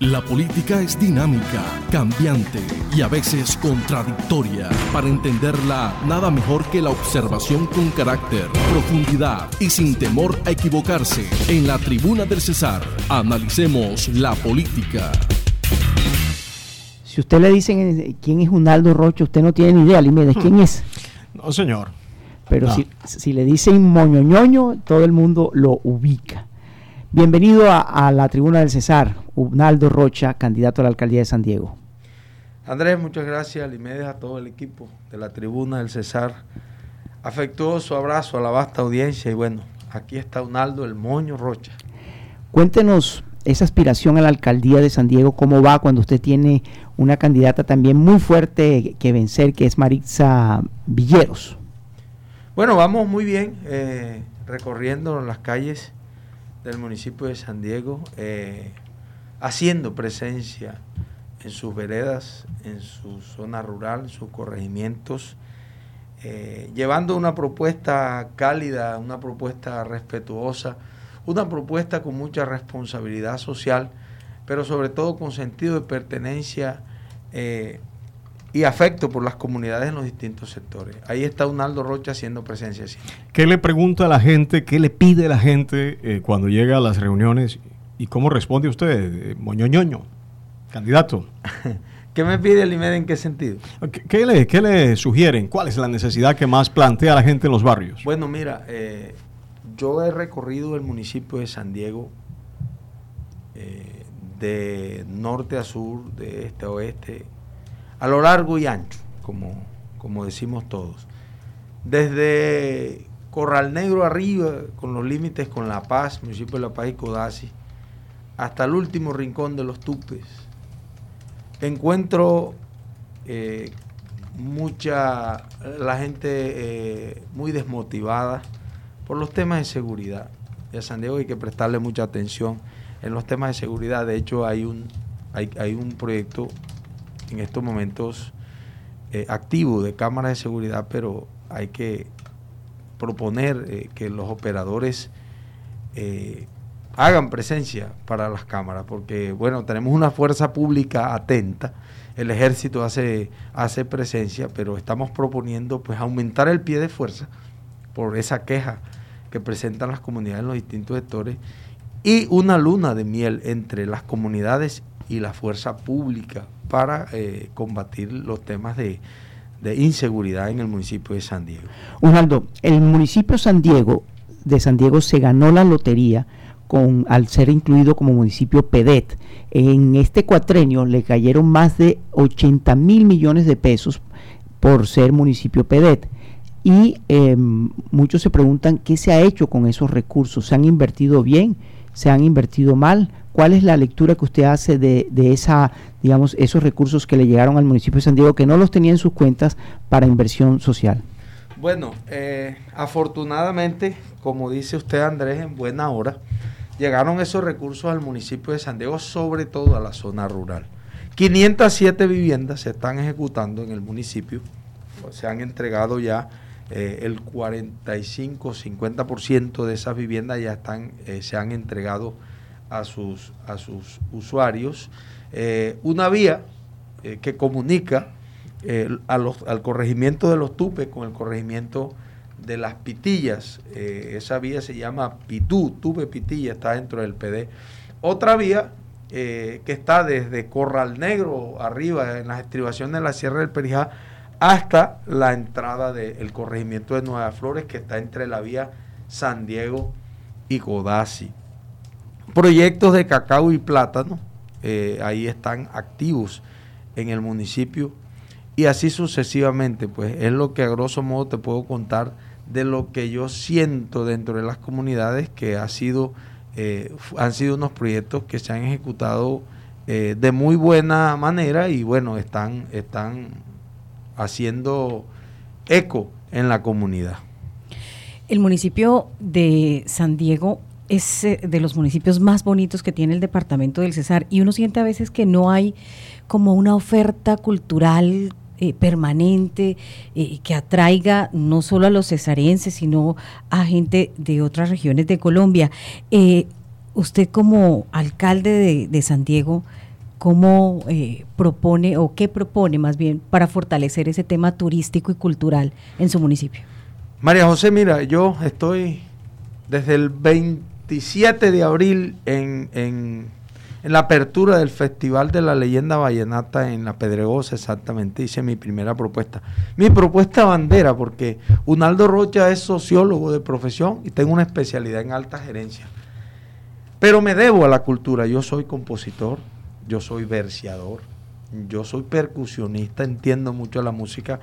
La política es dinámica, cambiante y a veces contradictoria. Para entenderla, nada mejor que la observación con carácter, profundidad y sin temor a equivocarse. En la tribuna del Cesar, analicemos la política. Si usted le dicen eh, quién es Unaldo Rocha, usted no tiene ni idea, Limedes, ¿quién es? No, señor. Pero si, si, le dicen moñoñoño, todo el mundo lo ubica. Bienvenido a, la tribuna del Cesar, Unaldo Rocha, candidato a la alcaldía de San Diego. Andrés, muchas gracias, Limedes, a todo el equipo de la tribuna del Cesar. Afectuoso abrazo a la vasta audiencia y bueno, aquí está Unaldo el Moño Rocha. Cuéntenos esa aspiración a la alcaldía de San Diego, cómo va cuando usted tiene una candidata también muy fuerte que vencer, que es Maritza Villeros. Bueno, vamos muy bien, eh, recorriendo las calles del municipio de San Diego, eh, haciendo presencia en sus veredas, en su zona rural, en sus corregimientos, eh, llevando una propuesta cálida, una propuesta respetuosa, una propuesta con mucha responsabilidad social, pero sobre todo con sentido de pertenencia eh, y afecto por las comunidades en los distintos sectores. Ahí está Unaldo Rocha haciendo presencia. ¿Qué le pregunta a la gente, qué le pide la gente eh, cuando llega a las reuniones y cómo responde usted, eh, moñoñoño, candidato? ¿Qué me pide el IMED en qué sentido? ¿Qué, le, ¿Qué, le, sugieren? ¿Cuál es la necesidad que más plantea la gente en los barrios? Bueno, mira, eh, yo he recorrido el municipio de San Diego de norte a sur, de este a oeste, a lo largo y ancho, como, como decimos todos. Desde Corral Negro arriba, con los límites con La Paz, municipio de La Paz y Codazzi, hasta el último rincón de los Tupes. Encuentro eh, mucha, la gente eh, muy desmotivada por los temas de seguridad. Y a San Diego hay que prestarle mucha atención en los temas de seguridad. De hecho, hay un, hay, hay un proyecto en estos momentos eh, activo de cámaras de seguridad, pero hay que proponer eh, que los operadores eh, hagan presencia para las cámaras, porque bueno, tenemos una fuerza pública atenta, el ejército hace, hace presencia, pero estamos proponiendo pues aumentar el pie de fuerza por esa queja que presentan las comunidades en los distintos sectores y una luna de miel entre las comunidades y la fuerza pública para eh, combatir los temas de, inseguridad en el municipio de San Diego. Unaldo, el municipio San Diego de San Diego se ganó la lotería con al ser incluido como municipio PEDET. En este cuatrenio le cayeron más de 80 mil millones de pesos por ser municipio PEDET. Y em, muchos se preguntan qué se ha hecho con esos recursos. ¿Se han invertido bien? ¿Se han invertido mal? ¿Cuál es la lectura que usted hace de, esa, digamos, esos recursos que le llegaron al municipio de San Diego que no los tenía en sus cuentas para inversión social? Bueno, eh, afortunadamente, como dice usted Andrés, en buena hora, llegaron esos recursos al municipio de San Diego, sobre todo a la zona rural. 507 viviendas se están ejecutando en el municipio, se han entregado ya eh, el 45-50% de esas viviendas ya están, eh, se han entregado a sus, a sus usuarios eh, una vía que comunica eh, al corregimiento de los tupes con el corregimiento de las pitillas. esa vía se llama Pitú, Tupe Pitilla, está dentro del PD. Otra vía que está desde Corral Negro arriba en las estribaciones de la Sierra del Perijá hasta la entrada del corregimiento de Nueva Flores que está entre la vía San Diego y Godasi. Proyectos de cacao y plátano, eh, ahí están activos en el municipio. Y así sucesivamente, pues es lo que a grosso modo te puedo contar de lo que yo siento dentro de las comunidades que ha sido, eh, han sido unos proyectos que se han ejecutado eh, de muy buena manera y bueno, están, están haciendo eco en la comunidad. El municipio de San Diego es eh, de los municipios más bonitos que tiene el departamento del Cesar y uno siente a veces que no hay como una oferta cultural eh, permanente eh, que atraiga no solo a los cesarenses, sino a gente de otras regiones de Colombia. usted como alcalde de, San Diego, cómo eh, propone o qué propone más bien para fortalecer ese tema turístico y cultural en su municipio. María José, mira, yo estoy desde el 27 de abril en, en, la apertura del Festival de la Leyenda Vallenata en La Pedregosa, exactamente, hice mi primera propuesta. Mi propuesta bandera, porque Unaldo Rocha es sociólogo de profesión y tengo una especialidad en alta gerencia. Pero me debo a la cultura, yo soy compositor, yo soy verseador, yo soy percusionista, entiendo mucho la música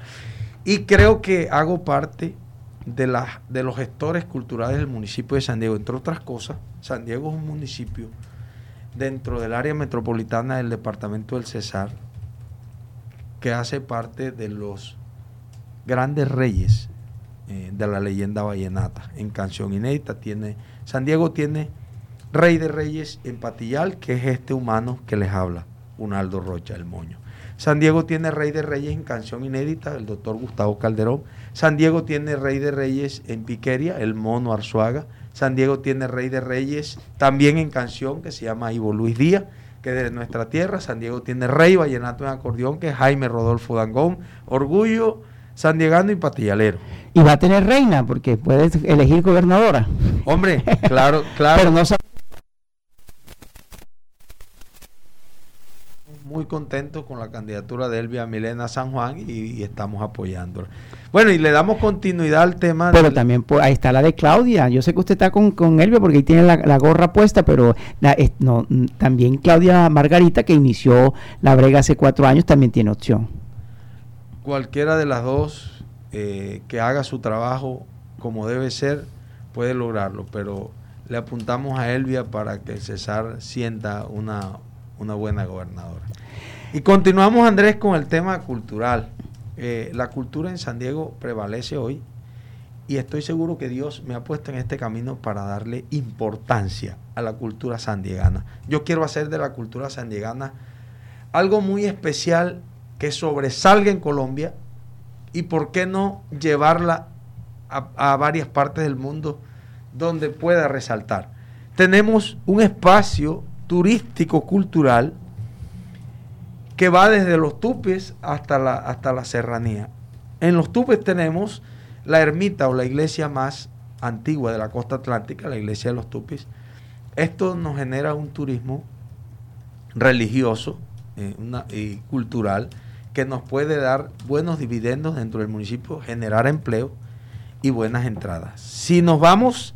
y creo que hago parte de, de los gestores culturales del municipio de San Diego. Entre otras cosas, San Diego es un municipio dentro del área metropolitana del departamento del Cesar que hace parte de los grandes reyes eh, de la leyenda vallenata. En canción inédita tiene, San Diego tiene Rey de Reyes en Patillal, que es este humano que les habla, Unaldo Rocha, el moño. San Diego tiene Rey de Reyes en canción inédita, el doctor Gustavo Calderón. San Diego tiene Rey de Reyes en Piqueria, el mono Arzuaga. San Diego tiene Rey de Reyes también en canción, que se llama Ivo Luis Díaz, que es de nuestra tierra. San Diego tiene Rey Vallenato en acordeón, que es Jaime Rodolfo Dangón. Orgullo San Diegano y Patillalero. Y va a tener reina, porque puedes elegir gobernadora. Hombre, claro, claro. Pero no muy contentos con la candidatura de Elvia Milena San Juan y, estamos apoyándola. Bueno, y le damos continuidad al tema. Pero también pues, ahí está la de Claudia. Yo sé que usted está con, con Elvia porque ahí tiene la, gorra puesta, pero no, también Claudia Margarita, que inició la brega hace cuatro años, también tiene opción. Cualquiera de las dos eh, que haga su trabajo como debe ser, puede lograrlo, pero le apuntamos a Elvia para que César sienta una, una buena gobernadora. Y continuamos, Andrés, con el tema cultural. Eh, la cultura en San Diego prevalece hoy y estoy seguro que Dios me ha puesto en este camino para darle importancia a la cultura sandiegana. Yo quiero hacer de la cultura sandiegana algo muy especial que sobresalga en Colombia y por qué no llevarla a, a varias partes del mundo donde pueda resaltar. Tenemos un espacio turístico cultural que va desde los tupes hasta la, hasta la serranía. En los tupes tenemos la ermita o la iglesia más antigua de la costa atlántica, la iglesia de los tupes. Esto nos genera un turismo religioso eh, y cultural que nos puede dar buenos dividendos dentro del municipio, generar empleo y buenas entradas. Si nos vamos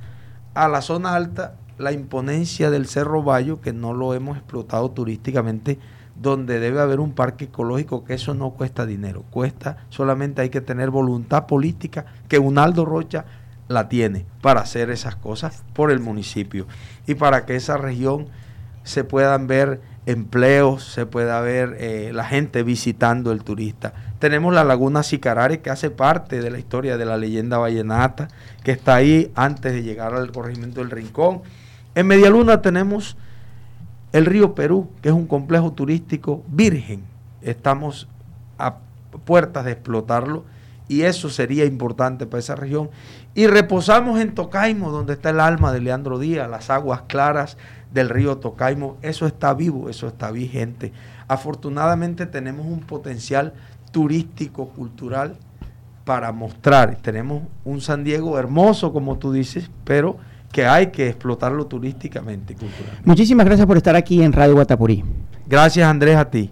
a la zona alta, la imponencia del Cerro Bayo, que no lo hemos explotado turísticamente, donde debe haber un parque ecológico, que eso no cuesta dinero, cuesta, solamente hay que tener voluntad política, que Unaldo Rocha la tiene para hacer esas cosas por el municipio. Y para que esa región se puedan ver empleos, se pueda ver eh, la gente visitando el turista. Tenemos la laguna Sicarare que hace parte de la historia de la leyenda vallenata, que está ahí antes de llegar al corregimiento del Rincón en Medialuna tenemos el río Perú, que es un complejo turístico virgen. Estamos a puertas de explotarlo y eso sería importante para esa región. Y reposamos en Tocaimo, donde está el alma de Leandro Díaz, las aguas claras del río Tocaimo. Eso está vivo, eso está vigente. Afortunadamente tenemos un potencial turístico, cultural para mostrar. Tenemos un San Diego hermoso, como tú dices, pero que hay que explotarlo turísticamente culturalmente. Muchísimas gracias por estar aquí en Radio Guatapurí. Gracias Andrés a ti.